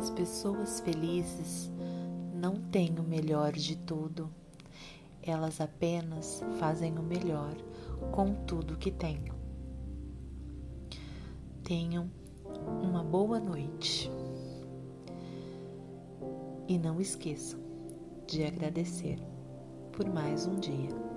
As pessoas felizes não têm o melhor de tudo, elas apenas fazem o melhor com tudo que têm. Tenham uma boa noite e não esqueçam de agradecer por mais um dia.